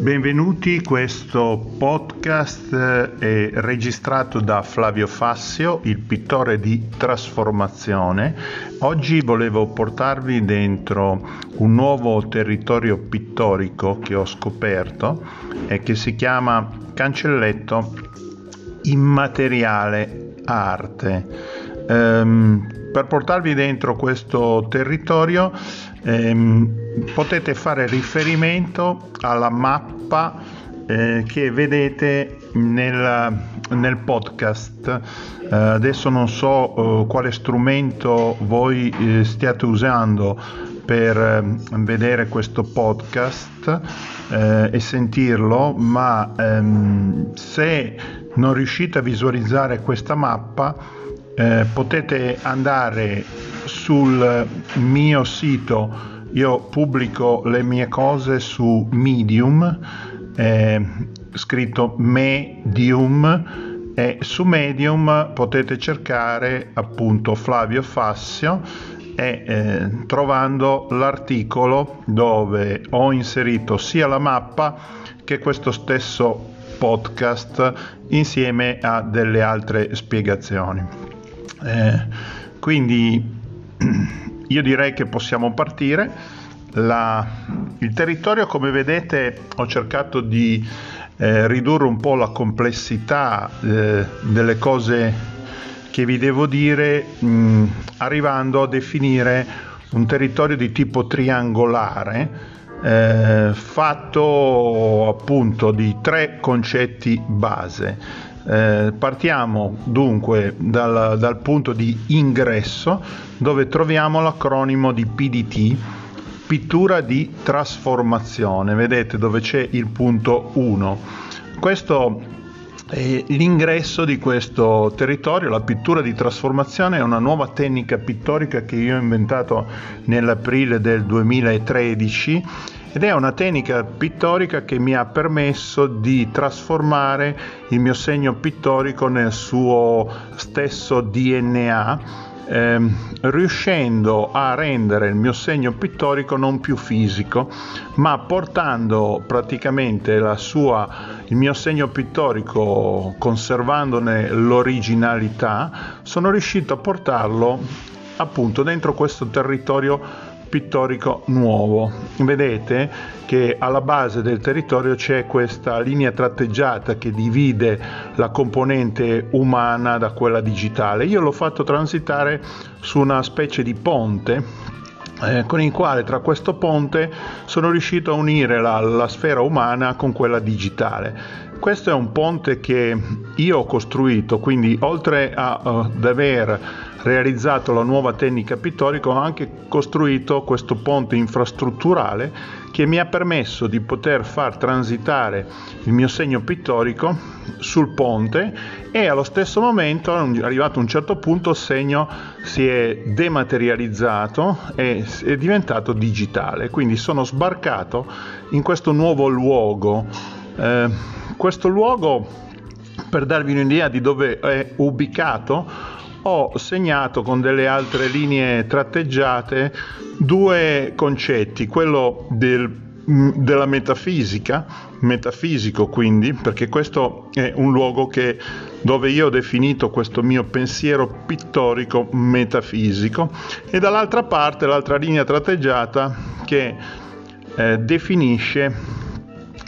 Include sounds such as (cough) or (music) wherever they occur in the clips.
Benvenuti, questo podcast è registrato da Flavio Fassio, il pittore di trasformazione. Oggi volevo portarvi dentro un nuovo territorio pittorico che ho scoperto e che si chiama Cancelletto Immateriale Arte. Um, per portarvi dentro questo territorio ehm, potete fare riferimento alla mappa eh, che vedete nel, nel podcast. Eh, adesso non so eh, quale strumento voi eh, stiate usando per ehm, vedere questo podcast eh, e sentirlo, ma ehm, se non riuscite a visualizzare questa mappa, eh, potete andare sul mio sito, io pubblico le mie cose su Medium, eh, scritto Medium, e su Medium potete cercare appunto Flavio Fassio e eh, trovando l'articolo dove ho inserito sia la mappa che questo stesso podcast insieme a delle altre spiegazioni. Eh, quindi (clears throat) io direi che possiamo partire. La, il territorio, come vedete, ho cercato di eh, ridurre un po' la complessità eh, delle cose che vi devo dire, mh, arrivando a definire un territorio di tipo triangolare, eh, fatto appunto di tre concetti base. Eh, partiamo dunque dal, dal, punto di ingresso dove troviamo l'acronimo di PDT, pittura di trasformazione, vedete dove c'è il punto 1. Questo è l'ingresso di questo territorio, la pittura di trasformazione è una nuova tecnica pittorica che io ho inventato nell'aprile del 2013 ed è una tecnica pittorica che mi ha permesso di trasformare il mio segno pittorico nel suo stesso DNA. Ehm, riuscendo a rendere il mio segno pittorico non più fisico, ma portando praticamente sua, il mio segno pittorico, conservandone l'originalità, sono riuscito a portarlo appunto dentro questo territorio pittorico nuovo. Vedete che alla base del territorio c'è questa linea tratteggiata che divide la componente umana da quella digitale. Io l'ho fatto transitare su una specie di ponte eh, con il quale tra questo ponte sono riuscito a unire la, la sfera umana con quella digitale. Questo è un ponte che io ho costruito, quindi oltre ad aver realizzato la nuova tecnica pittorica, ho anche costruito questo ponte infrastrutturale che mi ha permesso di poter far transitare il mio segno pittorico sul ponte e allo stesso momento, arrivato a un certo punto, il segno si è dematerializzato e è diventato digitale. Quindi sono sbarcato in questo nuovo luogo. Eh, questo luogo, per darvi un'idea di dove è ubicato, ho segnato con delle altre linee tratteggiate due concetti, quello del, mm, della metafisica, metafisico quindi, perché questo è un luogo che, dove io ho definito questo mio pensiero pittorico metafisico e dall'altra parte l'altra linea tratteggiata che eh, definisce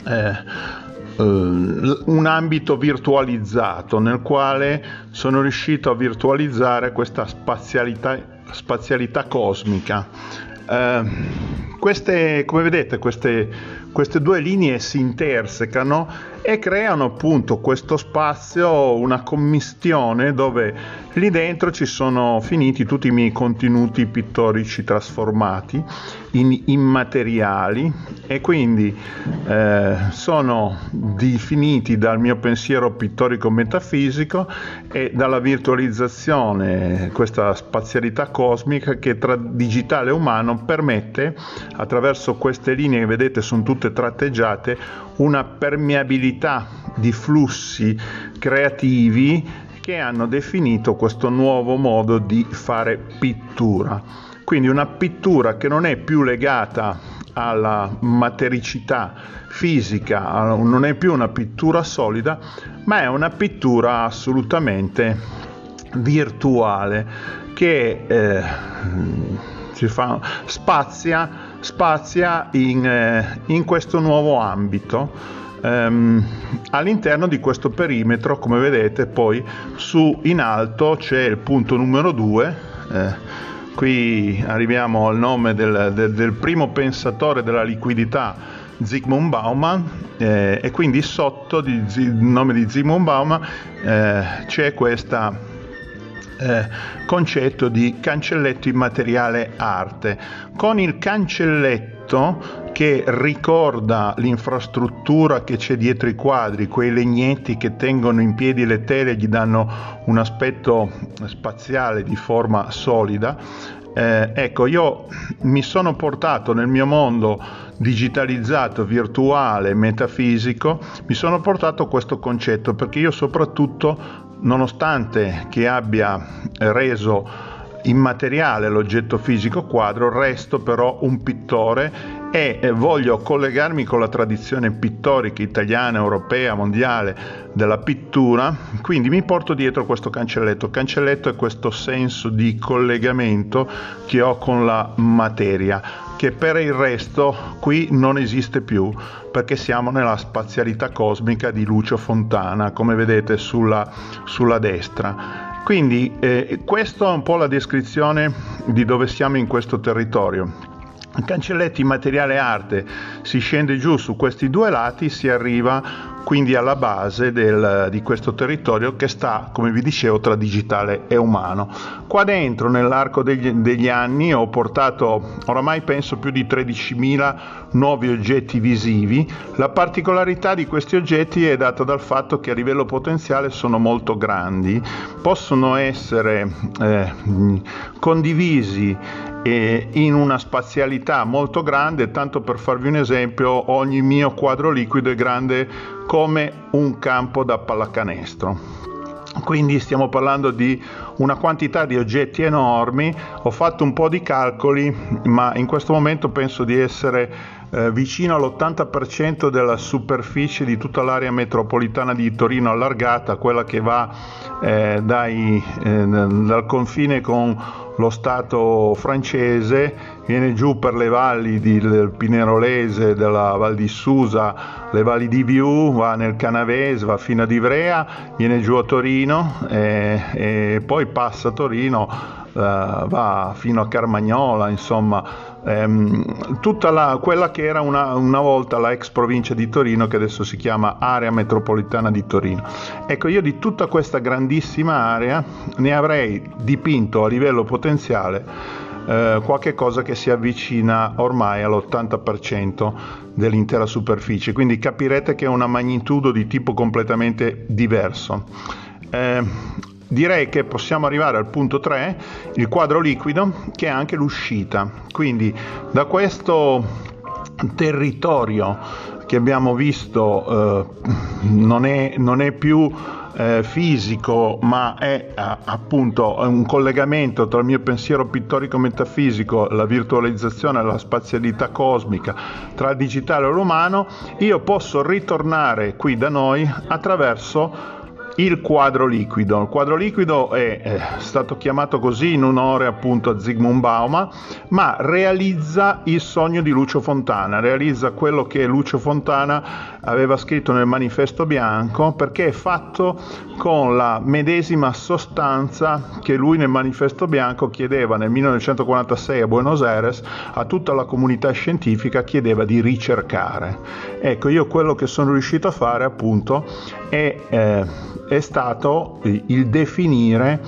eh, un ambito virtualizzato nel quale sono riuscito a virtualizzare questa spazialità, spazialità cosmica. Uh, queste, come vedete, queste, queste due linee si intersecano e creano appunto questo spazio, una commistione dove lì dentro ci sono finiti tutti i miei contenuti pittorici trasformati in immateriali e quindi eh, sono definiti dal mio pensiero pittorico metafisico e dalla virtualizzazione, questa spazialità cosmica che tra digitale e umano permette attraverso queste linee che vedete sono tutte tratteggiate una permeabilità di flussi creativi che hanno definito questo nuovo modo di fare pittura. Quindi una pittura che non è più legata alla matericità fisica, non è più una pittura solida, ma è una pittura assolutamente virtuale che eh, fa, spazia, spazia in, eh, in questo nuovo ambito. Um, all'interno di questo perimetro, come vedete, poi su in alto c'è il punto numero 2. Eh, qui arriviamo al nome del, del, del, primo pensatore della liquidità, Zygmunt Bauman, eh, e quindi sotto il nome di Zygmunt Bauman eh, c'è questo eh, concetto di cancelletto immateriale arte. Con il cancelletto che ricorda l'infrastruttura che c'è dietro i quadri, quei legnetti che tengono in piedi le tele gli danno un aspetto spaziale di forma solida. Eh, ecco, io mi sono portato nel mio mondo digitalizzato, virtuale, metafisico, mi sono portato questo concetto perché io soprattutto, nonostante che abbia reso immateriale l'oggetto fisico quadro, resto però un pittore e eh, voglio collegarmi con la tradizione pittorica italiana, europea, mondiale della pittura, quindi mi porto dietro questo cancelletto. Cancelletto è questo senso di collegamento che ho con la materia, che per il resto qui non esiste più, perché siamo nella spazialità cosmica di Lucio Fontana, come vedete sulla, sulla destra. Quindi eh, questa è un po' la descrizione di dove siamo in questo territorio. Cancelletti materiale arte si scende giù su questi due lati, si arriva quindi alla base del, di questo territorio che sta, come vi dicevo, tra digitale e umano. Qua dentro, nell'arco degli, degli anni, ho portato oramai penso più di 13.000 nuovi oggetti visivi. La particolarità di questi oggetti è data dal fatto che a livello potenziale sono molto grandi, possono essere eh, condivisi in una spazialità molto grande, tanto per farvi un esempio, ogni mio quadro liquido è grande come un campo da pallacanestro. Quindi stiamo parlando di una quantità di oggetti enormi, ho fatto un po' di calcoli, ma in questo momento penso di essere eh, vicino all'80% della superficie di tutta l'area metropolitana di Torino allargata, quella che va eh, dai, eh, dal confine con lo Stato francese, viene giù per le valli del Pinerolese, della Val di Susa, le valli di Viù, va nel Canavese, va fino ad Ivrea, viene giù a Torino e, e poi passa Torino, uh, va fino a Carmagnola, insomma ehm, tutta la, quella che era una, una, volta la ex provincia di Torino che adesso si chiama area metropolitana di Torino. Ecco, io di tutta questa grandissima area ne avrei dipinto a livello potenziale eh, qualche cosa che si avvicina ormai all'80% dell'intera superficie, quindi capirete che è una magnitudo di tipo completamente diverso. Eh, direi che possiamo arrivare al punto 3, il quadro liquido, che è anche l'uscita. Quindi da questo territorio che abbiamo visto eh, non, è, non, è, più eh, fisico, ma è appunto un collegamento tra il mio pensiero pittorico metafisico, la virtualizzazione la spazialità cosmica, tra il digitale e l'umano, io posso ritornare qui da noi attraverso il quadro liquido. Il quadro liquido è, è stato chiamato così in onore appunto a Zygmunt Bauman, ma realizza il sogno di Lucio Fontana, realizza quello che Lucio Fontana aveva scritto nel manifesto bianco perché è fatto con la medesima sostanza che lui nel manifesto bianco chiedeva nel 1946 a Buenos Aires a tutta la comunità scientifica chiedeva di ricercare. Ecco, io quello che sono riuscito a fare appunto è eh, è stato il definire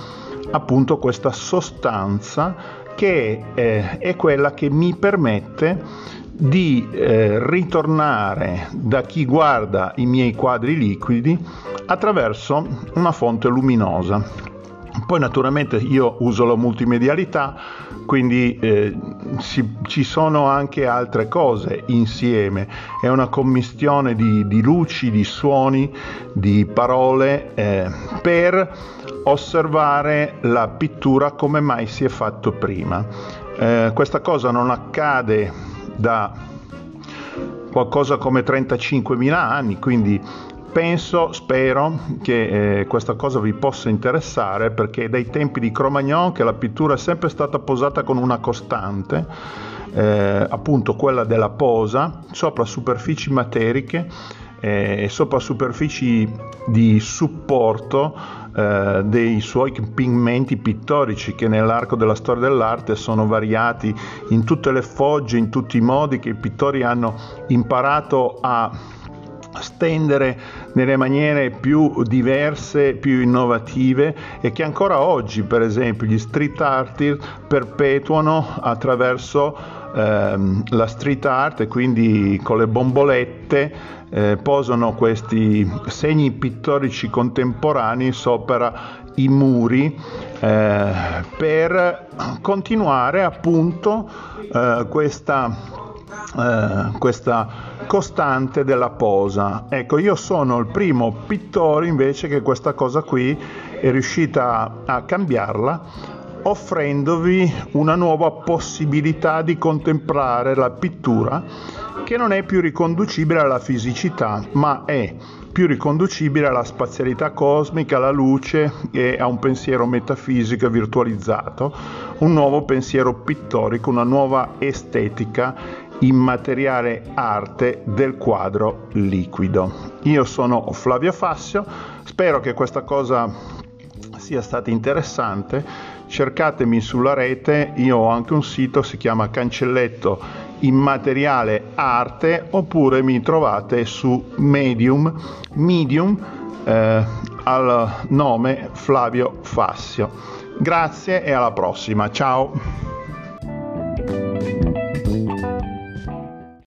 appunto questa sostanza che eh, è quella che mi permette di eh, ritornare da chi guarda i miei quadri liquidi attraverso una fonte luminosa. Poi naturalmente io uso la multimedialità, quindi eh, si, ci sono anche altre cose insieme, è una commistione di, di luci, di suoni, di parole eh, per osservare la pittura come mai si è fatto prima. Eh, questa cosa non accade da qualcosa come 35.000 anni, quindi penso, spero che eh, questa cosa vi possa interessare perché dai tempi di Cro-Magnon che la pittura è sempre stata posata con una costante, eh, appunto quella della posa, sopra superfici materiche eh, e sopra superfici di supporto eh, dei suoi pigmenti pittorici che nell'arco della storia dell'arte sono variati in tutte le fogge, in tutti i modi che i pittori hanno imparato a stendere nelle maniere più diverse, più innovative e che ancora oggi, per esempio, gli street artist perpetuano attraverso ehm, la street art e quindi con le bombolette eh, posano questi segni pittorici contemporanei sopra i muri eh, per continuare appunto eh, questa, eh, questa costante della posa. Ecco, io sono il primo pittore invece che questa cosa qui è riuscita a cambiarla offrendovi una nuova possibilità di contemplare la pittura che non è più riconducibile alla fisicità, ma è più riconducibile alla spazialità cosmica, alla luce e a un pensiero metafisico virtualizzato, un nuovo pensiero pittorico, una nuova estetica immateriale arte del quadro liquido. Io sono Flavio Fassio, spero che questa cosa sia stata interessante cercatemi sulla rete, io ho anche un sito, si chiama Cancelletto Immateriale Arte, oppure mi trovate su Medium, Medium eh, al nome Flavio Fassio. Grazie e alla prossima, ciao!